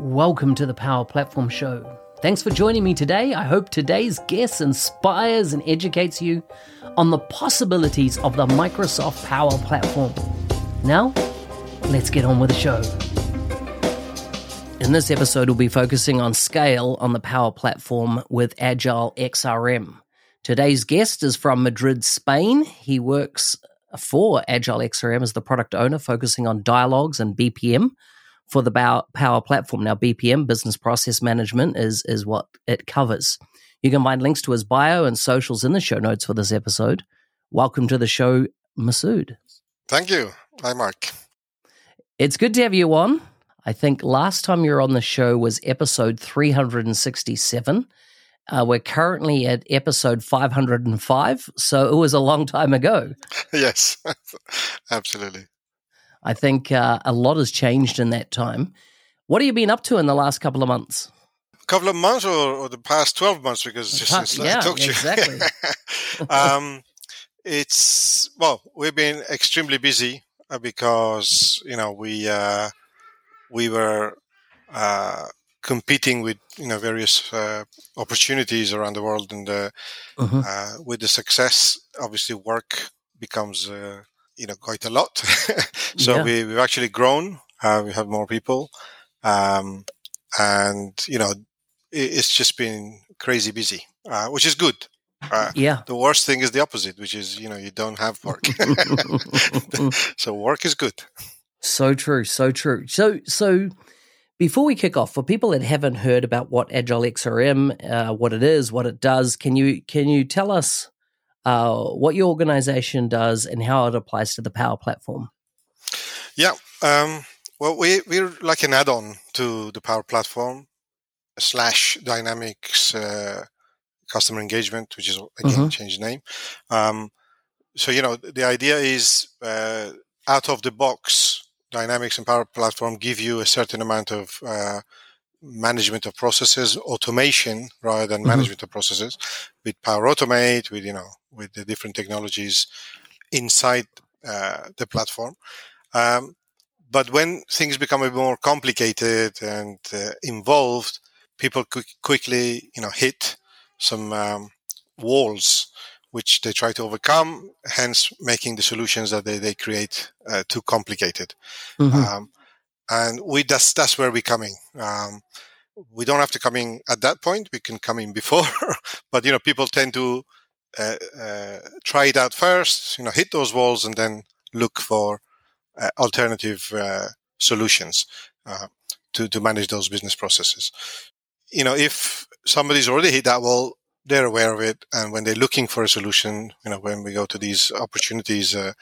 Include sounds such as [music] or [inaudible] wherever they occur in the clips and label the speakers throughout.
Speaker 1: Welcome to the Power Platform Show. Thanks for joining me today. I hope today's guest inspires and educates you on the possibilities of the Microsoft Power Platform. Now, let's get on with the show. In this episode, we'll be focusing on scale on the Power Platform with Agile XRM. Today's guest is from Madrid, Spain. He works for Agile XRM as the product owner, focusing on dialogues and BPM for the Power Platform. Now, BPM, Business Process Management, is, is what it covers. You can find links to his bio and socials in the show notes for this episode. Welcome to the show, Massoud.
Speaker 2: Thank you. Hi, Mark.
Speaker 1: It's good to have you on. I think last time you were on the show was episode 367. Uh, we're currently at episode 505, so it was a long time ago. [laughs]
Speaker 2: yes, [laughs] absolutely.
Speaker 1: I think uh, a lot has changed in that time. What have you been up to in the last couple of months?
Speaker 2: A couple of months or, or the past 12 months because it's just
Speaker 1: since yeah, I talked to you. Exactly. [laughs]
Speaker 2: um, it's, well, we've been extremely busy uh, because, you know, we, uh, we were uh, competing with, you know, various uh, opportunities around the world. And uh-huh. with the success, obviously work becomes you know quite a lot. [laughs] so yeah. we, we've actually grown. Uh, we have more people, um, and you know it, it's just been crazy busy, uh, which is good. Uh,
Speaker 1: yeah.
Speaker 2: The worst thing is the opposite, which is you know you don't have work. [laughs] [laughs] so work is good.
Speaker 1: So true. So true. So so. Before we kick off, for people that haven't heard about what Agile XRM, uh, what it is, what it does, can you can you tell us uh, what your organization does and how it applies to the Power Platform.
Speaker 2: Yeah. Um, well, we, we're like an add on to the Power Platform slash Dynamics uh, customer engagement, which is again mm-hmm. changed name. Um, so, you know, the idea is uh, out of the box, Dynamics and Power Platform give you a certain amount of uh, management of processes, automation rather than mm-hmm. management of processes with Power Automate, with, you know, with the different technologies inside uh, the platform. Um, but when things become a bit more complicated and uh, involved, people quickly, you know, hit some um, walls which they try to overcome, hence making the solutions that they, they create uh, too complicated. Mm-hmm. Um, and we that's that's where we're coming. Um, we don't have to come in at that point. We can come in before, [laughs] but you know, people tend to uh, uh, try it out first. You know, hit those walls and then look for uh, alternative uh, solutions uh, to to manage those business processes. You know, if somebody's already hit that wall, they're aware of it, and when they're looking for a solution, you know, when we go to these opportunities uh,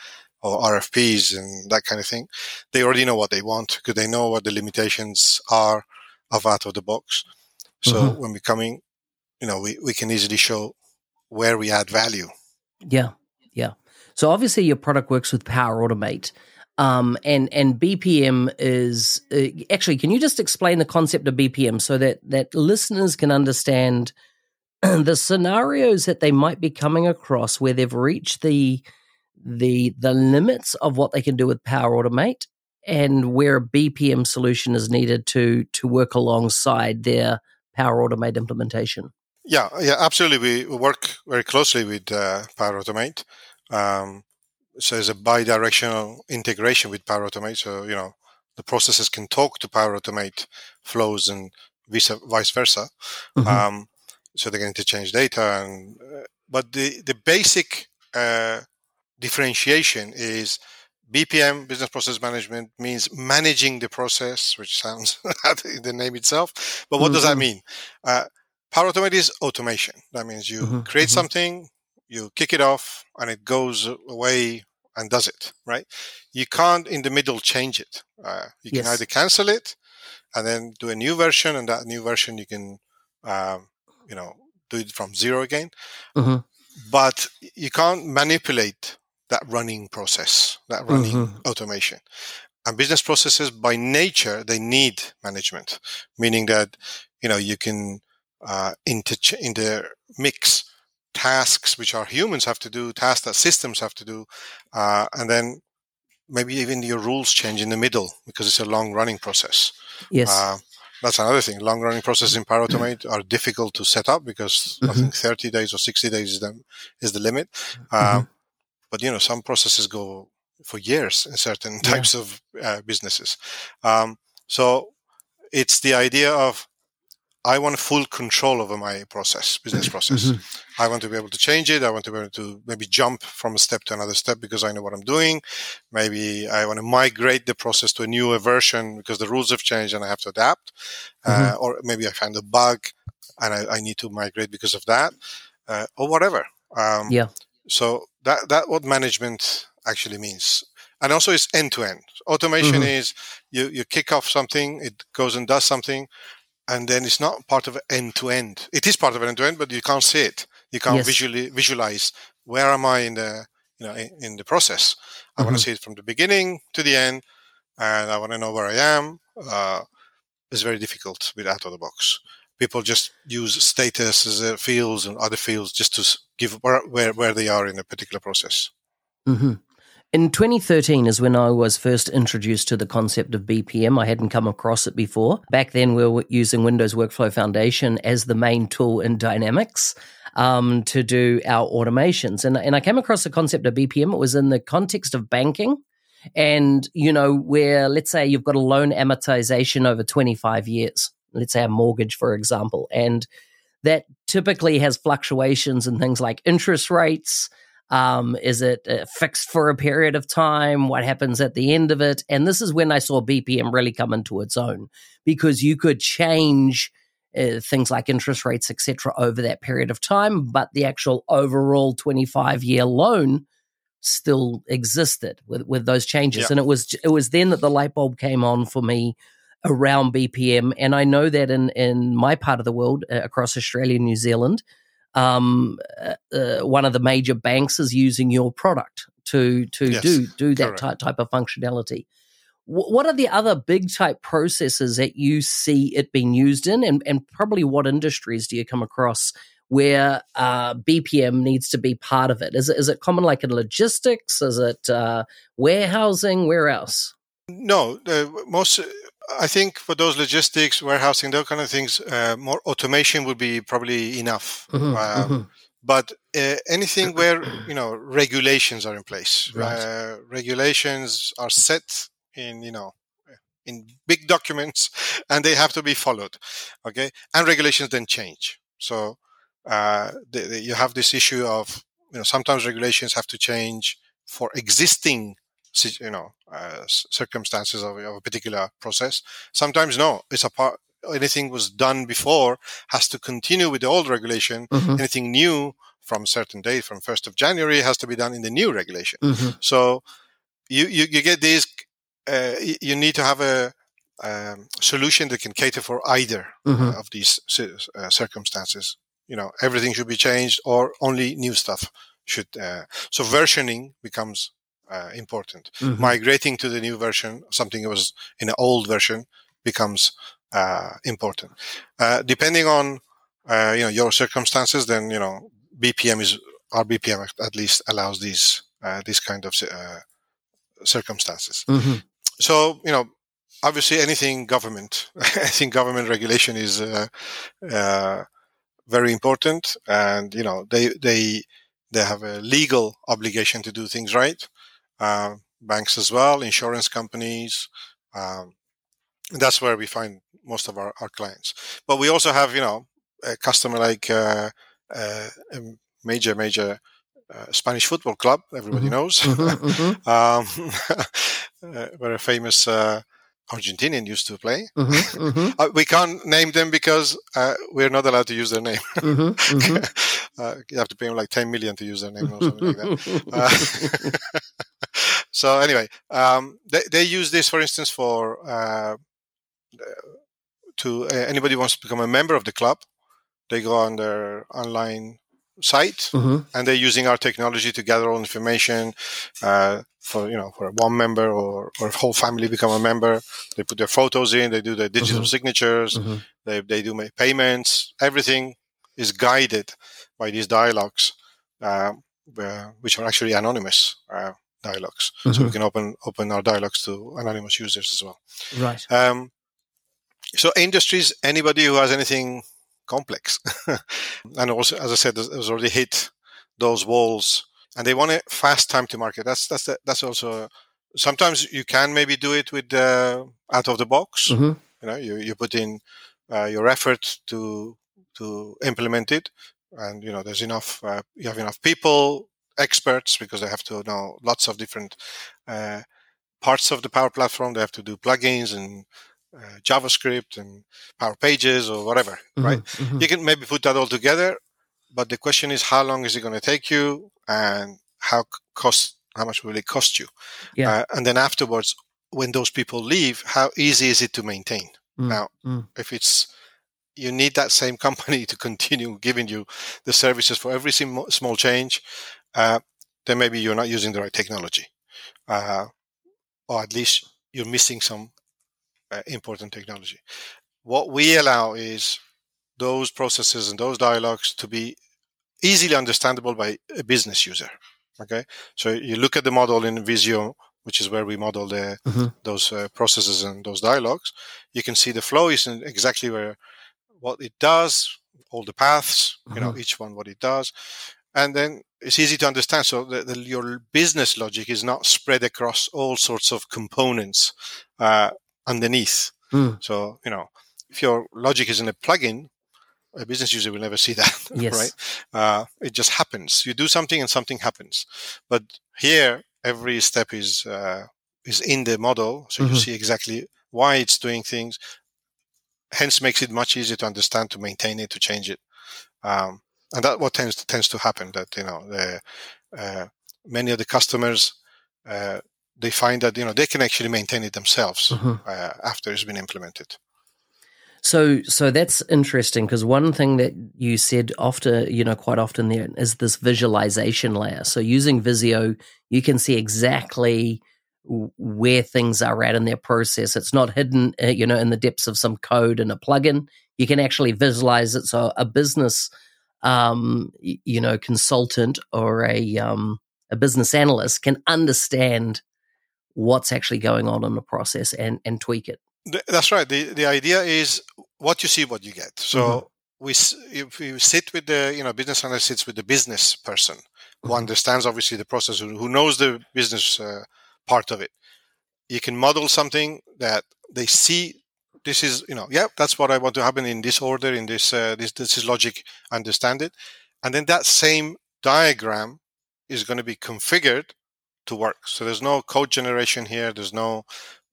Speaker 2: or RFPs and that kind of thing, they already know what they want because they know what the limitations are of out of the box. So mm-hmm. when we come in, you know, we, we can easily show where we add value.
Speaker 1: Yeah. Yeah. So obviously your product works with Power Automate. Um, and and BPM is uh, actually. Can you just explain the concept of BPM so that that listeners can understand [clears throat] the scenarios that they might be coming across where they've reached the the the limits of what they can do with Power Automate and where a BPM solution is needed to to work alongside their Power Automate implementation.
Speaker 2: Yeah, yeah, absolutely. We work very closely with uh, Power Automate. Um, so there's a bi-directional integration with Power Automate. So you know the processes can talk to Power Automate flows and vice vice versa. Mm-hmm. Um, so they can interchange data. And uh, but the the basic uh, differentiation is BPM, business process management, means managing the process, which sounds [laughs] the name itself. But what mm-hmm. does that mm-hmm. mean? Uh, Power Automate is automation. That means you mm-hmm. create mm-hmm. something, you kick it off, and it goes away and does it, right? You can't in the middle change it. Uh, you yes. can either cancel it and then do a new version, and that new version you can, um, you know, do it from zero again. Mm-hmm. But you can't manipulate that running process, that running mm-hmm. automation. And business processes by nature, they need management, meaning that, you know, you can uh, inter- intermix tasks which our humans have to do, tasks that systems have to do, uh, and then maybe even your rules change in the middle because it's a long running process.
Speaker 1: Yes. Uh,
Speaker 2: that's another thing. Long running processes in Power Automate are difficult to set up because mm-hmm. I think 30 days or 60 days is the, is the limit. mm-hmm. But you know, some processes go for years in certain [laughs] types yeah. of uh, businesses. Um, so it's the idea of I want full control over my process, business [clears throat] process. Mm-hmm. I want to be able to change it. I want to be able to maybe jump from a step to another step because I know what I'm doing. Maybe I want to migrate the process to a newer version because the rules have changed and I have to adapt. Uh, mm-hmm. Uh, or maybe I find a bug and I, I need to migrate because of that, uh, or whatever.
Speaker 1: Um, yeah.
Speaker 2: So that that what management actually means, and also it's end to end. Automation mm-hmm. is you you kick off something, it goes and does something, and then it's not part of end to end. It is part of end to end, but you can't see it. You can't yes. visually visualize where am I in the you know in, in the process. I mm-hmm. want to see it from the beginning to the end, and I want to know where I am. Uh, it's very difficult with out of the box. People just use status as uh, fields and other fields just to give where where, where they are in a particular process.
Speaker 1: Mm-hmm. In 2013 is when I was first introduced to the concept of BPM. I hadn't come across it before. Back then, we were using Windows Workflow Foundation as the main tool in Dynamics um, to do our automations. And, and I came across the concept of BPM. It was in the context of banking. And, you know, where let's say you've got a loan amortization over 25 years, let's say a mortgage, for example, and that typically has fluctuations in things like interest rates, um, is it uh, fixed for a period of time? What happens at the end of it? And this is when I saw BPM really come into its own because you could change uh, things like interest rates, etc., over that period of time, but the actual overall 25 year loan still existed with, with those changes. Yeah. And it was it was then that the light bulb came on for me around BPM. And I know that in in my part of the world, uh, across Australia and New Zealand, um, uh, uh, one of the major banks is using your product to to yes, do do that type, type of functionality. W- what are the other big type processes that you see it being used in, and, and probably what industries do you come across where uh, BPM needs to be part of it? Is it is it common like in logistics? Is it uh, warehousing? Where else?
Speaker 2: No, uh, most I think for those logistics, warehousing, those kind of things, uh, more automation would be probably enough. Mm-hmm, um, mm-hmm. But uh, anything [clears throat] where you know regulations are in place, right. uh, regulations are set in you know in big documents, [laughs] and they have to be followed. Okay, and regulations then change. So uh, the, the, you have this issue of you know sometimes regulations have to change for existing you know uh, circumstances of, of, a particular process. Sometimes no, it's a part. Anything was done before has to continue with the old regulation. Mm-hmm. Anything new from a certain date, from first of January, has to be done in the new regulation. Mm-hmm. So you, you you get these. Uh, you need to have a um, solution that can cater for either mm-hmm. uh, of these uh, circumstances. You know, everything should be changed, or only new stuff should. Uh, so versioning becomes uh, important. Mm-hmm. Migrating to the new version, something that was in an old version, becomes uh, important. Uh, depending on uh, you know your circumstances, then you know BPM is our BPM at least allows these uh, these kind of uh, circumstances. Mm-hmm. So you know, obviously, anything government, [laughs] I think government regulation is very important, and you know they they they have a legal obligation to do things right uh, banks as well, insurance companies. Um, that's where we find most of our, our clients. But we also have, you know, a customer like uh, uh, a major, major uh, Spanish football club. Everybody mm-hmm. knows. Mm-hmm, [laughs] mm-hmm. um, [laughs] very famous uh, Argentinian used to play. Mm-hmm, [laughs] mm-hmm. uh, we can't name them because uh, we're not allowed to use their name. Mm-hmm, mm-hmm. uh, you have to pay them like 10 million to use their name or something like that. So anyway, um, they, they use this, for instance, for uh, to uh, anybody wants to become a member of the club. They go on their online site mm-hmm. and they're using our technology to gather all information uh, for you know for one member or, or a whole family become a member they put their photos in they do their digital mm-hmm. signatures mm-hmm. they, they do make payments everything is guided by these dialogues uh, which are actually anonymous uh, dialogues so we mm-hmm. can open open our dialogues to anonymous users as well
Speaker 1: right
Speaker 2: um, so industries anybody who has anything complex. [laughs] and also, as I said, it was already hit those walls, and they want a fast time to market. That's that's the, that's also sometimes you can maybe do it with uh, out of the box. Mm-hmm. You know, you you put in uh, your effort to to implement it, and you know there's enough. Uh, you have enough people, experts, because they have to know lots of different uh, parts of the Power Platform. They have to do plugins and uh, JavaScript and Power Pages or whatever, mm-hmm, right? Mm-hmm. You can maybe put that all together, but the question is how long is it going to take you and how cost how much will it cost you? Yeah. Uh, and then afterwards, when those people leave, how easy is it to maintain? Mm, now, mm. if it's you need that same [laughs] company to continue giving you the services for every small change, uh, then maybe you're not using the right technology, uh, or at least you're missing some uh, important technology. What we allow is those processes and those dialogues to be easily understandable by a business user. Okay, so you look at the model in Visio, which is where we model the mm-hmm. those uh, processes and those dialogues. You can see the flow is exactly where what it does, all the paths, mm-hmm. you know, mm-hmm. each one what it does, and then it's easy to understand. So the, the, your business logic is not spread across all sorts of components uh, underneath. Mm. So, you know, if your logic is in a plugin, a business user will never see that, [laughs] yes. right? Uh, it just happens. You do something and something happens. But here, every step is uh, is in the model, so mm-hmm. you see exactly why it's doing things. Hence, makes it much easier to understand, to maintain it, to change it, um, and that what tends to, tends to happen. That you know, the, uh, many of the customers uh, they find that you know they can actually maintain it themselves mm-hmm. uh, after it's been implemented.
Speaker 1: So, so that's interesting because one thing that you said often, you know, quite often there is this visualization layer. So, using Visio, you can see exactly where things are at in their process. It's not hidden, uh, you know, in the depths of some code and a plugin. You can actually visualize it. So, a business, um, you know, consultant or a um, a business analyst can understand what's actually going on in the process and, and tweak it.
Speaker 2: That's right. The, the idea is what you see, what you get. So mm-hmm. we, if we sit with the, you know, business analyst sits with the business person who mm-hmm. understands obviously the process, who, who knows the business uh, part of it. You can model something that they see this is you know yeah that's what i want to happen in this order in this uh, this this is logic understand it and then that same diagram is going to be configured to work. So there's no code generation here. There's no,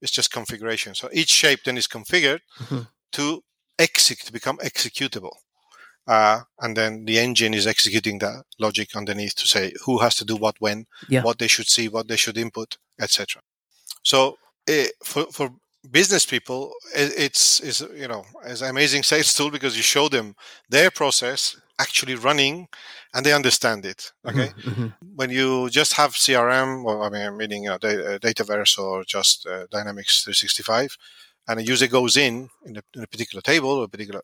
Speaker 2: it's just configuration. So each shape then is configured mm-hmm. to execute, to become executable. Uh, and then the engine is executing that logic underneath to say who has to do what when, yeah. what they should see, what they should input, etc. So it, for for business people, it, it's is you know it's an amazing [laughs] sales tool because you show them their process actually running and they understand it. Okay. Mm-hmm, mm-hmm. When you just have CRM, or I mean, meaning you know, uh, Dataverse or just uh, Dynamics 365, and a user goes in in a, in a, particular table or a particular,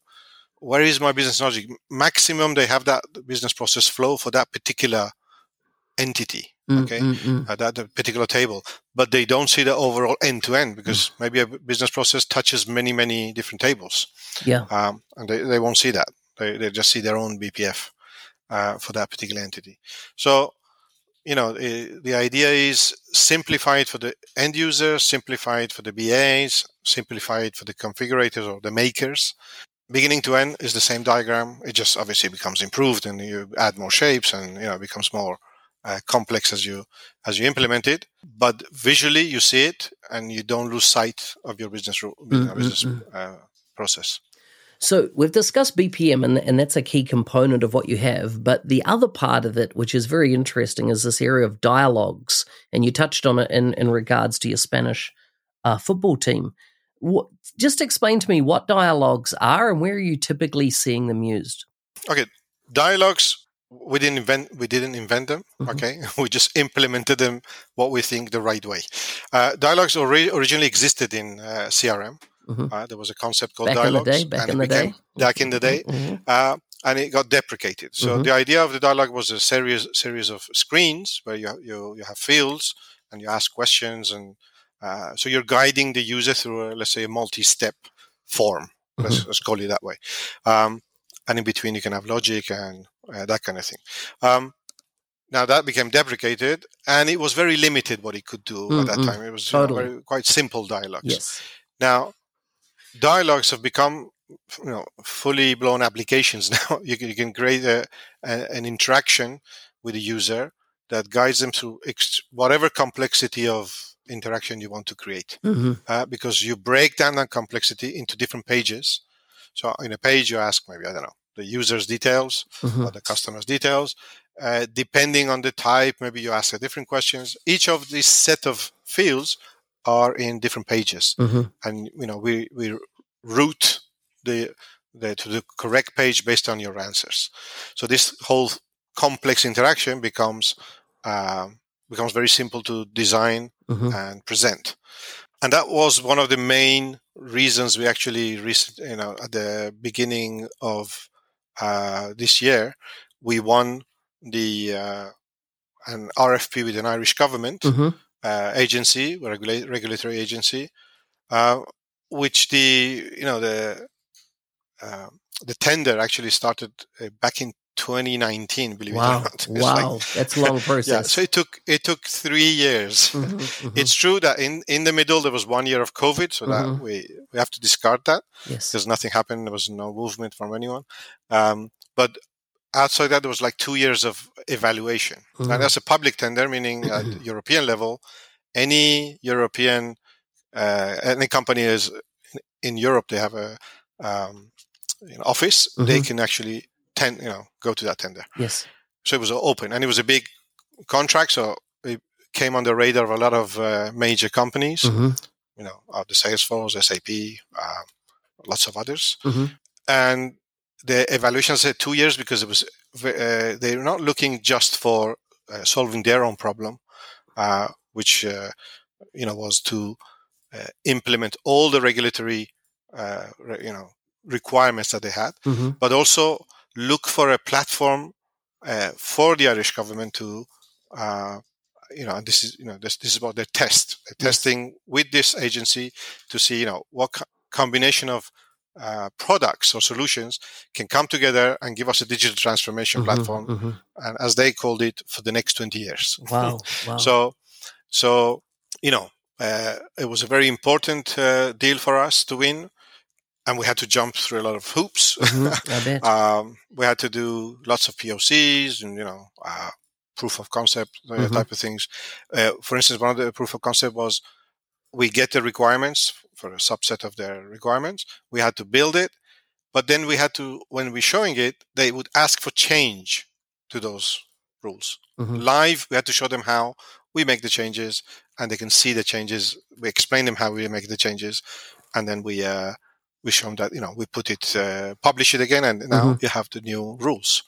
Speaker 2: where is my business logic? Maximum, they have that business process flow for that particular entity. Mm, okay, mm-hmm. uh, that particular table, but they don't see the overall end to end because mm. maybe a business process touches many, many different tables.
Speaker 1: Yeah,
Speaker 2: um, and they, they won't see that. They, they just see their own BPF uh, for that particular entity. So, you know, the, the idea is simplify it for the end user, simplify it for the BAs, simplify it for the configurators or the makers. Beginning to end is the same diagram. It just obviously becomes improved and you add more shapes and, you know, it becomes more uh, complex as you as you implement it. But visually, you see it, and you don't lose sight of your business mm-hmm. business mm-hmm. uh, process.
Speaker 1: So we've discussed BPM, and, and that's a key component of what you have. But the other part of it, which is very interesting, is this area of dialogues. And you touched on it in, in regards to your Spanish uh, football team. What, just explain to me what dialogues are and where are you typically seeing them used?
Speaker 2: Okay, dialogues we didn't invent we didn't invent them mm-hmm. okay [laughs] we just implemented them what we think the right way uh, dialogues ori- originally existed in uh, crm mm-hmm. uh, there was a concept called
Speaker 1: back
Speaker 2: dialogues
Speaker 1: in the day, back in the day.
Speaker 2: back in the day mm-hmm. uh, and it got deprecated so mm-hmm. the idea of the dialogue was a series series of screens where you you, you have fields and you ask questions and uh, so you're guiding the user through a, let's say a multi-step form let's, mm-hmm. let's call it that way um, and in between you can have logic and uh, that kind of thing. Um, now that became deprecated, and it was very limited what it could do mm-hmm. at that mm-hmm. time. It was totally. you know, very, quite simple dialogues.
Speaker 1: Yes.
Speaker 2: Now, dialogues have become you know fully blown applications [laughs] now. you, can, you can create a, a, an interaction with the user that guides them through ex- whatever complexity of interaction you want to create, mm-hmm. uh, because you break down that complexity into different pages. So in a page, you ask maybe I don't know the user's details mm-hmm. or the customer's details. Uh, depending on the type, maybe you ask a different questions. Each of these set of fields are in different pages, mm-hmm. and you know we we route the, the to the correct page based on your answers. So this whole complex interaction becomes uh, becomes very simple to design mm-hmm. and present and that was one of the main reasons we actually recent, you know at the beginning of uh, this year, we won the uh, an RFP with an Irish government mm-hmm. uh, agency, regula- regulatory agency, uh, which the you know the uh, the tender actually started uh, back in 2019 believe
Speaker 1: wow.
Speaker 2: it or not. [laughs]
Speaker 1: Wow like, that's a long process [laughs]
Speaker 2: yeah so it took it took three years. Mm-hmm, mm-hmm. it's true that in in the middle there was one year of covid so mm-hmm. that we we have to discard that
Speaker 1: yes.
Speaker 2: because nothing happened. There was no movement from anyone. Um, but outside that there was like two years of evaluation. And that's a public tender meaning at [clears throat] european level any european uh, any company is in europe they have a um, office. They mm-hmm. can actually ten, you know, go to that tender.
Speaker 1: Yes.
Speaker 2: So it was open, and it was a big contract, so it came on the radar of a lot of uh, major companies. Mm-hmm. You know, uh, the Salesforce, SAP, uh, lots of others, mm-hmm. and the evaluation said two years because it was uh, they're not looking just for uh, solving their own problem, uh, which you know was to implement all the regulatory you know requirements that they had, mm-hmm. but also look for a platform uh, for the Irish government to, uh, you know, this is you know this this is about the test, yes. testing with this agency to see you know what co- combination of uh, products or solutions can come together and give us a digital transformation mm-hmm, platform, mm-hmm. and as they called it, for the next twenty years. [laughs]
Speaker 1: Wow! wow.
Speaker 2: so, so you know, uh, it was a very important uh, deal for us to win and we had to jump through a lot of hoops. [laughs]
Speaker 1: Mm-hmm, [laughs]
Speaker 2: um, we had to do lots of POCs and you know uh, proof of concept uh, mm-hmm. type of things. Uh, for instance, one of the proof of concept was we get the requirements for a subset of their requirements. We had to build it, but then we had to when we're showing it, they would ask for change to those rules. Mm-hmm. Live, we had to show them how we make the changes, and they can see the changes. We explain them how we make the changes, and then we uh, we show them that you know we put it uh, publish it again and now mm-hmm. you have the new rules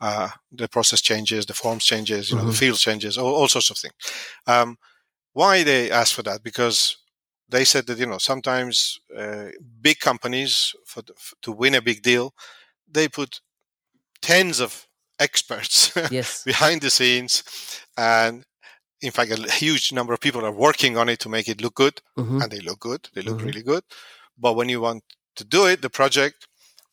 Speaker 2: uh, the process changes the forms changes you know mm-hmm. the field changes all, all, sorts of things um, why they asked for that because they said that you know sometimes uh, big companies for, the, for, to win a big deal they put tens of experts
Speaker 1: yes. [laughs]
Speaker 2: behind the scenes and in fact a huge number of people are working on it to make it look good mm-hmm. and they look good they look mm-hmm. really good but when you want to do it, the project,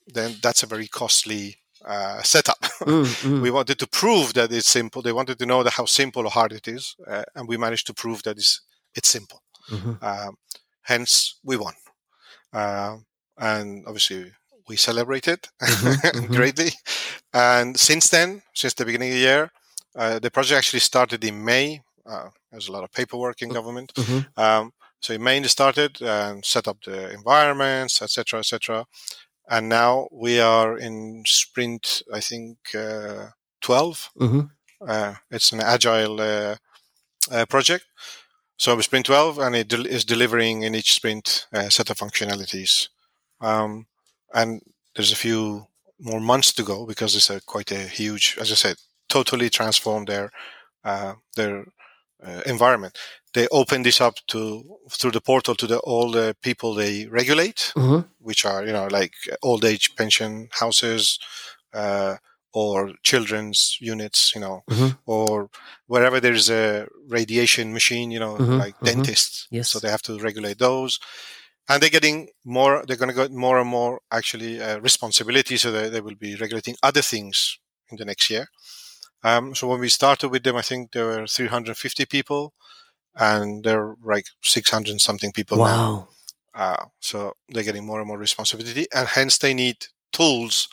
Speaker 2: then that's a very costly uh, setup. [laughs] Mm, mm. we wanted to prove that it's simple. They wanted to know how simple or hard it is, uh, and we managed to prove that it's it's simple. Mm-hmm. Um, hence, we won, uh, and obviously we celebrated mm-hmm, [laughs] mm-hmm. greatly. And since then, since the beginning of the year, uh, the project actually started in May. Uh, there's a lot of paperwork in mm, government. Mm-hmm. Um, so it mainly started and set up the environments, etc., etc. and now we are in sprint. I think uh, 12
Speaker 1: Mm-hmm.
Speaker 2: Uh, it's an agile uh, uh, project. So sprint 12, and it del- is delivering in each sprint a set of functionalities. Um, and there's a few more months to go because it's a quite a huge, as I said, totally transformed their uh, their uh, environment. They open this up to through the portal to the all the people they regulate,
Speaker 1: Mm-hmm.
Speaker 2: which are you know like old age pension houses uh, or children's units, you know,
Speaker 1: Mhm.
Speaker 2: or wherever there's a radiation machine, you know,
Speaker 1: Mhm,
Speaker 2: like
Speaker 1: mhm.
Speaker 2: dentists.
Speaker 1: Yes.
Speaker 2: So they have to regulate those. And they're getting more, they're going to get more and more actually uh, responsibility. So they, they will be regulating other things in the next year. Um, so when we started with them, I think there were 350 people and they're like 600 something people now.
Speaker 1: Wow.
Speaker 2: Uh, so they're getting more and more responsibility, and hence they need tools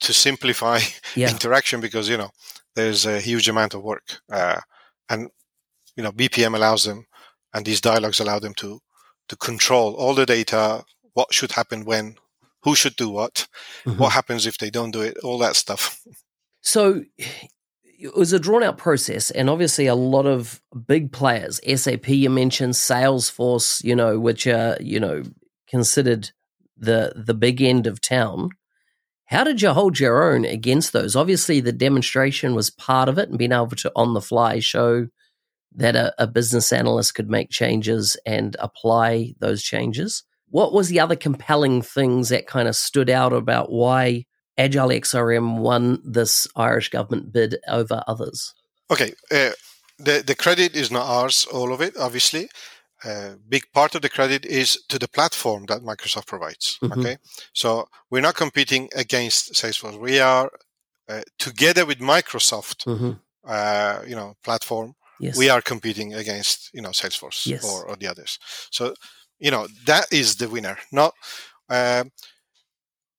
Speaker 2: to simplify [laughs]
Speaker 1: Yeah.
Speaker 2: interaction because you know there's a huge amount of work, uh, and you know BPM allows them, and these dialogues allow them to to control all the data, what should happen when, who should do what,
Speaker 1: Mhm.
Speaker 2: what happens if they don't do it, all that stuff.
Speaker 1: So it was a drawn out process, and obviously a lot of big players, SAP, you mentioned, Salesforce, you know, which are, you know, considered the the big end of town. How did you hold your own against those? Obviously, the demonstration was part of it, and being able to on the fly show that a, a business analyst could make changes and apply those changes. What was the other compelling things that kind of stood out about why Agile XRM won this Irish government bid over others?
Speaker 2: Okay, uh, the the credit is not ours, all of it, obviously. A big part of the credit is to the platform that Microsoft provides.
Speaker 1: Mhm.
Speaker 2: Okay, so we're not competing against Salesforce. We are uh, together with Microsoft,
Speaker 1: Mm-hmm.
Speaker 2: uh, you know, platform.
Speaker 1: Yes.
Speaker 2: We are competing against you know Salesforce
Speaker 1: Yes.
Speaker 2: or, or the others. So you know that is the winner. Not uh,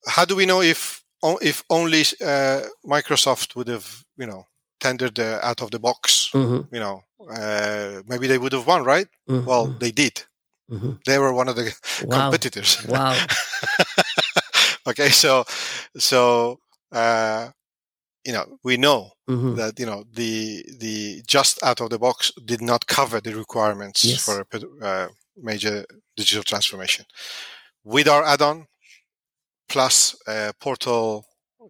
Speaker 2: how do we know if if only uh, Microsoft would have you know tendered the out of the box
Speaker 1: Mhm,
Speaker 2: you know, uh, maybe they would have won, right?
Speaker 1: mhm,
Speaker 2: Well, they did.
Speaker 1: mhm.
Speaker 2: They were one of the [laughs]
Speaker 1: wow.
Speaker 2: competitors.
Speaker 1: Wow. [laughs]
Speaker 2: okay, so so uh, you know we know
Speaker 1: Mhm,
Speaker 2: that you know the the just out of the box did not cover the requirements
Speaker 1: Yes.
Speaker 2: for a uh, major digital transformation. With our add-on plus a portal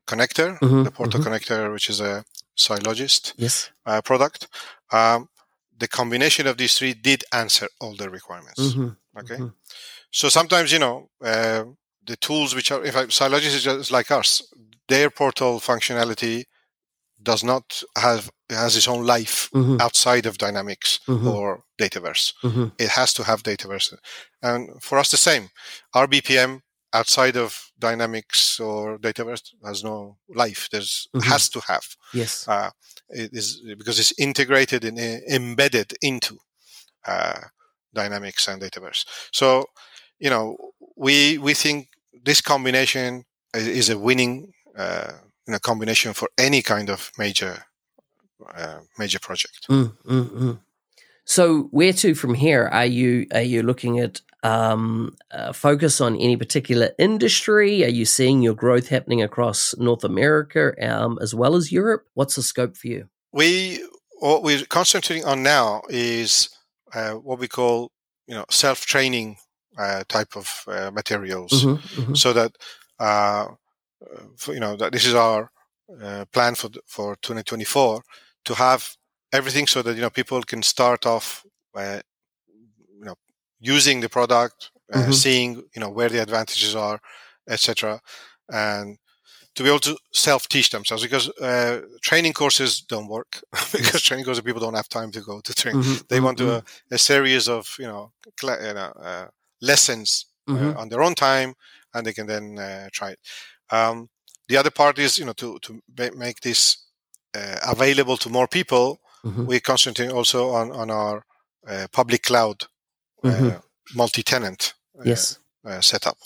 Speaker 2: connector,
Speaker 1: Mhm,
Speaker 2: the portal
Speaker 1: mhm.
Speaker 2: connector, which is a Sylogist,
Speaker 1: Yes.
Speaker 2: uh, product. Um, the combination of these three did answer all the requirements.
Speaker 1: Mhm,
Speaker 2: Okay,
Speaker 1: mhm.
Speaker 2: so sometimes you know uh, the tools which are, if I, Sylogist is just like us, their portal functionality does not have has its own life
Speaker 1: Mhm,
Speaker 2: outside of Dynamics
Speaker 1: Mhm.
Speaker 2: or Dataverse.
Speaker 1: mhm.
Speaker 2: It has to have Dataverse, and for us the same. Our BPM outside of Dynamics or Dataverse has no life. There's
Speaker 1: Mhm.
Speaker 2: has to have
Speaker 1: Yes.
Speaker 2: uh, it is because it's integrated and embedded into uh, Dynamics and Dataverse. So, you know, we we think this combination is, is a winning uh, you know, combination for any kind of major uh, major project.
Speaker 1: Mm, mm, mm. So where to from here? Are you are you looking at um, uh, focus on any particular industry? Are you seeing your growth happening across North America um, as well as Europe? What's the scope for you?
Speaker 2: We what we're concentrating on now is uh, what we call you know self training uh, type of uh, materials.
Speaker 1: Mhm, mhm.
Speaker 2: so that uh, for, you know that this is our uh, plan for for 2024 to have everything so that you know people can start off uh, using the product uh,
Speaker 1: Mhm.
Speaker 2: seeing you know where the advantages are etc and to be able to self teach themselves because uh, training courses don't work [laughs] because training courses people don't have time to go to train
Speaker 1: Mhm,
Speaker 2: they want to, a, a series of you know, cla you know uh, lessons uh, on their own time, and they can then uh, try it. Um, the other part is, you know, to to make this uh, available to more people.
Speaker 1: mhm,
Speaker 2: We're concentrating also on on our uh, public cloud uh,
Speaker 1: Mhm.
Speaker 2: multi-tenant uh,
Speaker 1: yes.
Speaker 2: uh, setup.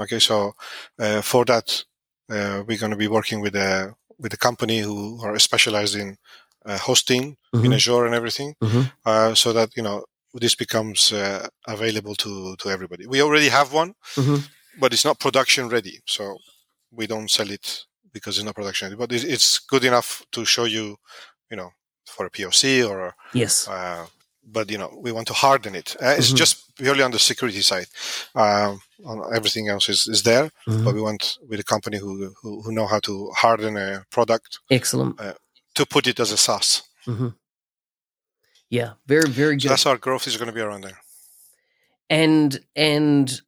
Speaker 2: Okay, so uh, for that, uh, we're going to be working with a with a company who are specialized in uh, hosting in
Speaker 1: Mhm,
Speaker 2: Azure and everything,
Speaker 1: mhm.
Speaker 2: uh, so that you know this becomes uh, available to to everybody. We already have one,
Speaker 1: Mhm.
Speaker 2: but it's not production ready. So we don't sell it because it's not production ready. But it's good enough to show you, you know, for a POC or
Speaker 1: yes.
Speaker 2: Uh, but you know, we want to harden it. Uh, it's mm-hmm. just purely on the security side. Um, on everything else is, is there, mm-hmm. but we want with a company who, who, who know how to harden a product.
Speaker 1: Excellent. Uh,
Speaker 2: to put it as a SaaS.
Speaker 1: Mm-hmm. Yeah, very very good. So
Speaker 2: that's our growth is going to be around there.
Speaker 1: And and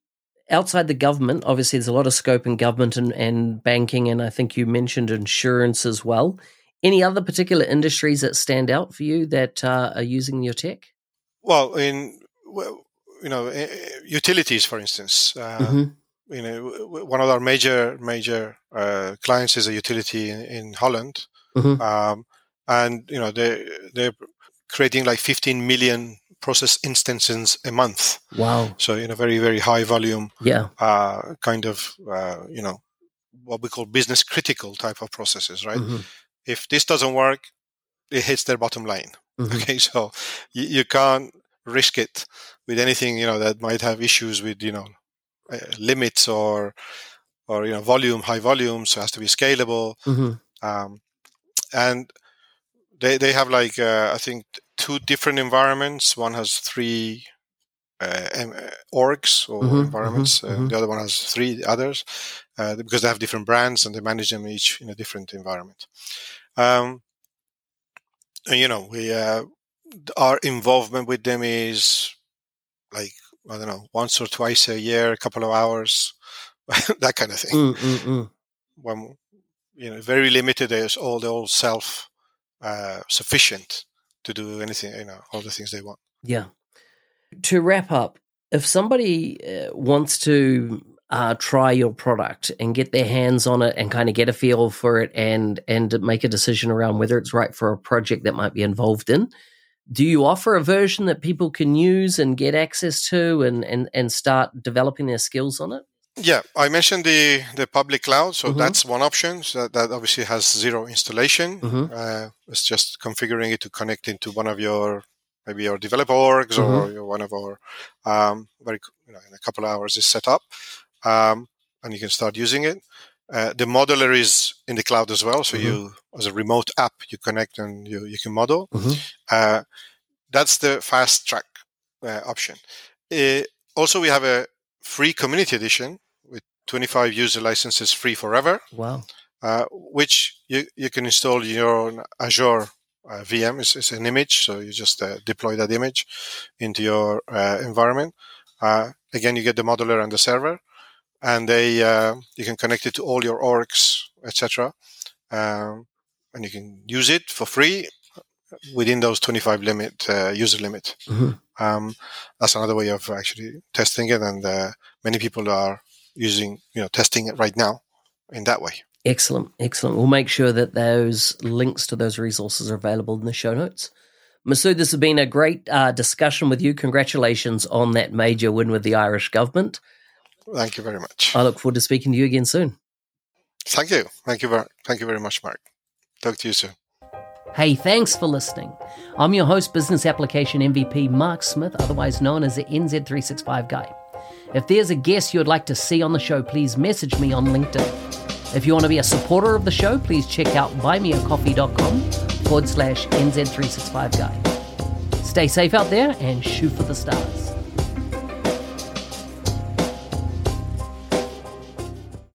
Speaker 1: outside the government, obviously, there's a lot of scope in government and, and banking, and I think you mentioned insurance as well. Any other particular industries that stand out for you that uh, are using your tech?
Speaker 2: Well, in well, you know, eh, eh, utilities, for instance. Uh, mm-hmm. You know, one of our major major uh, clients is a utility in, in Holland, mm-hmm. um, and you know they they're creating like 15 million process instances a month.
Speaker 1: Wow!
Speaker 2: So in a very very high volume,
Speaker 1: yeah,
Speaker 2: uh, kind of uh, you know what we call business critical type of processes, right? Mm-hmm. If this doesn't work, it hits their bottom line. Mm-hmm. [laughs] Okay, so you, you, can't risk it with anything you know that might have issues with you know uh, limits or or you know volume, high volume, so it has to be scalable. Mm-hmm. Um, and they they have like uh, I think two different environments. One has three uh, uh orgs or mm-hmm, environments. Mm-hmm, uh, mm-hmm. The other one has three others uh, because they have different brands and they manage them each in a different environment. Um, and, you know, we uh, our involvement with them is like I don't know, once or twice a year, a couple of hours, [laughs] that kind of thing. Mm, mm, mm. When you know, very limited. There's all they're all self uh, sufficient to do anything, you know, all the things they want.
Speaker 1: Yeah. To wrap up, if somebody uh, wants to uh, try your product and get their hands on it and kind of get a feel for it and and make a decision around whether it's right for a project that might be involved in, do you offer a version that people can use and get access to and and, and start developing their skills on it?
Speaker 2: Yeah, I mentioned the the public cloud, so mm-hmm. that's one option. So that obviously has zero installation. Mm-hmm. Uh, it's just configuring it to connect into one of your maybe your developer orgs mm-hmm. or one of our um, very you know in a couple of hours is set up, um, and you can start using it. Uh, the modeler is in the cloud as well, so mm-hmm. you as a remote app you connect and you you can model. Mm-hmm. Uh, that's the fast track uh, option. Uh, also, we have a free community edition with 25 user licenses free forever.
Speaker 1: Wow.
Speaker 2: Uh, which you, you can install your own Azure uh, VM. It's, it's, an image, so you just uh, deploy that image into your uh, environment. Uh, again, you get the modeler and the server, and they uh, you can connect it to all your orgs, etc. Um, and you can use it for free within those 25 limit user limit. Mm-hmm. Um, that's another way of actually testing it, and many people are using, you know, testing it right now in that way.
Speaker 1: Excellent, excellent. We'll make sure that those links to those resources are available in the show notes. Massoud, this has been a great uh, discussion with you. Congratulations on that major win with the Irish government.
Speaker 2: Thank you very much.
Speaker 1: I look forward to speaking to you again soon.
Speaker 2: Thank you. Thank you very, thank you very much, Mark. Talk to you soon.
Speaker 1: Hey, thanks for listening. I'm your host, Business Application MVP Mark Smith, otherwise known as the NZ365 Guy. If there's a guest you would like to see on the show, please message me on LinkedIn. If you want to be a supporter of the show, please check out buymeacoffee.com forward slash NZ365 guy. Stay safe out there and shoot for the stars.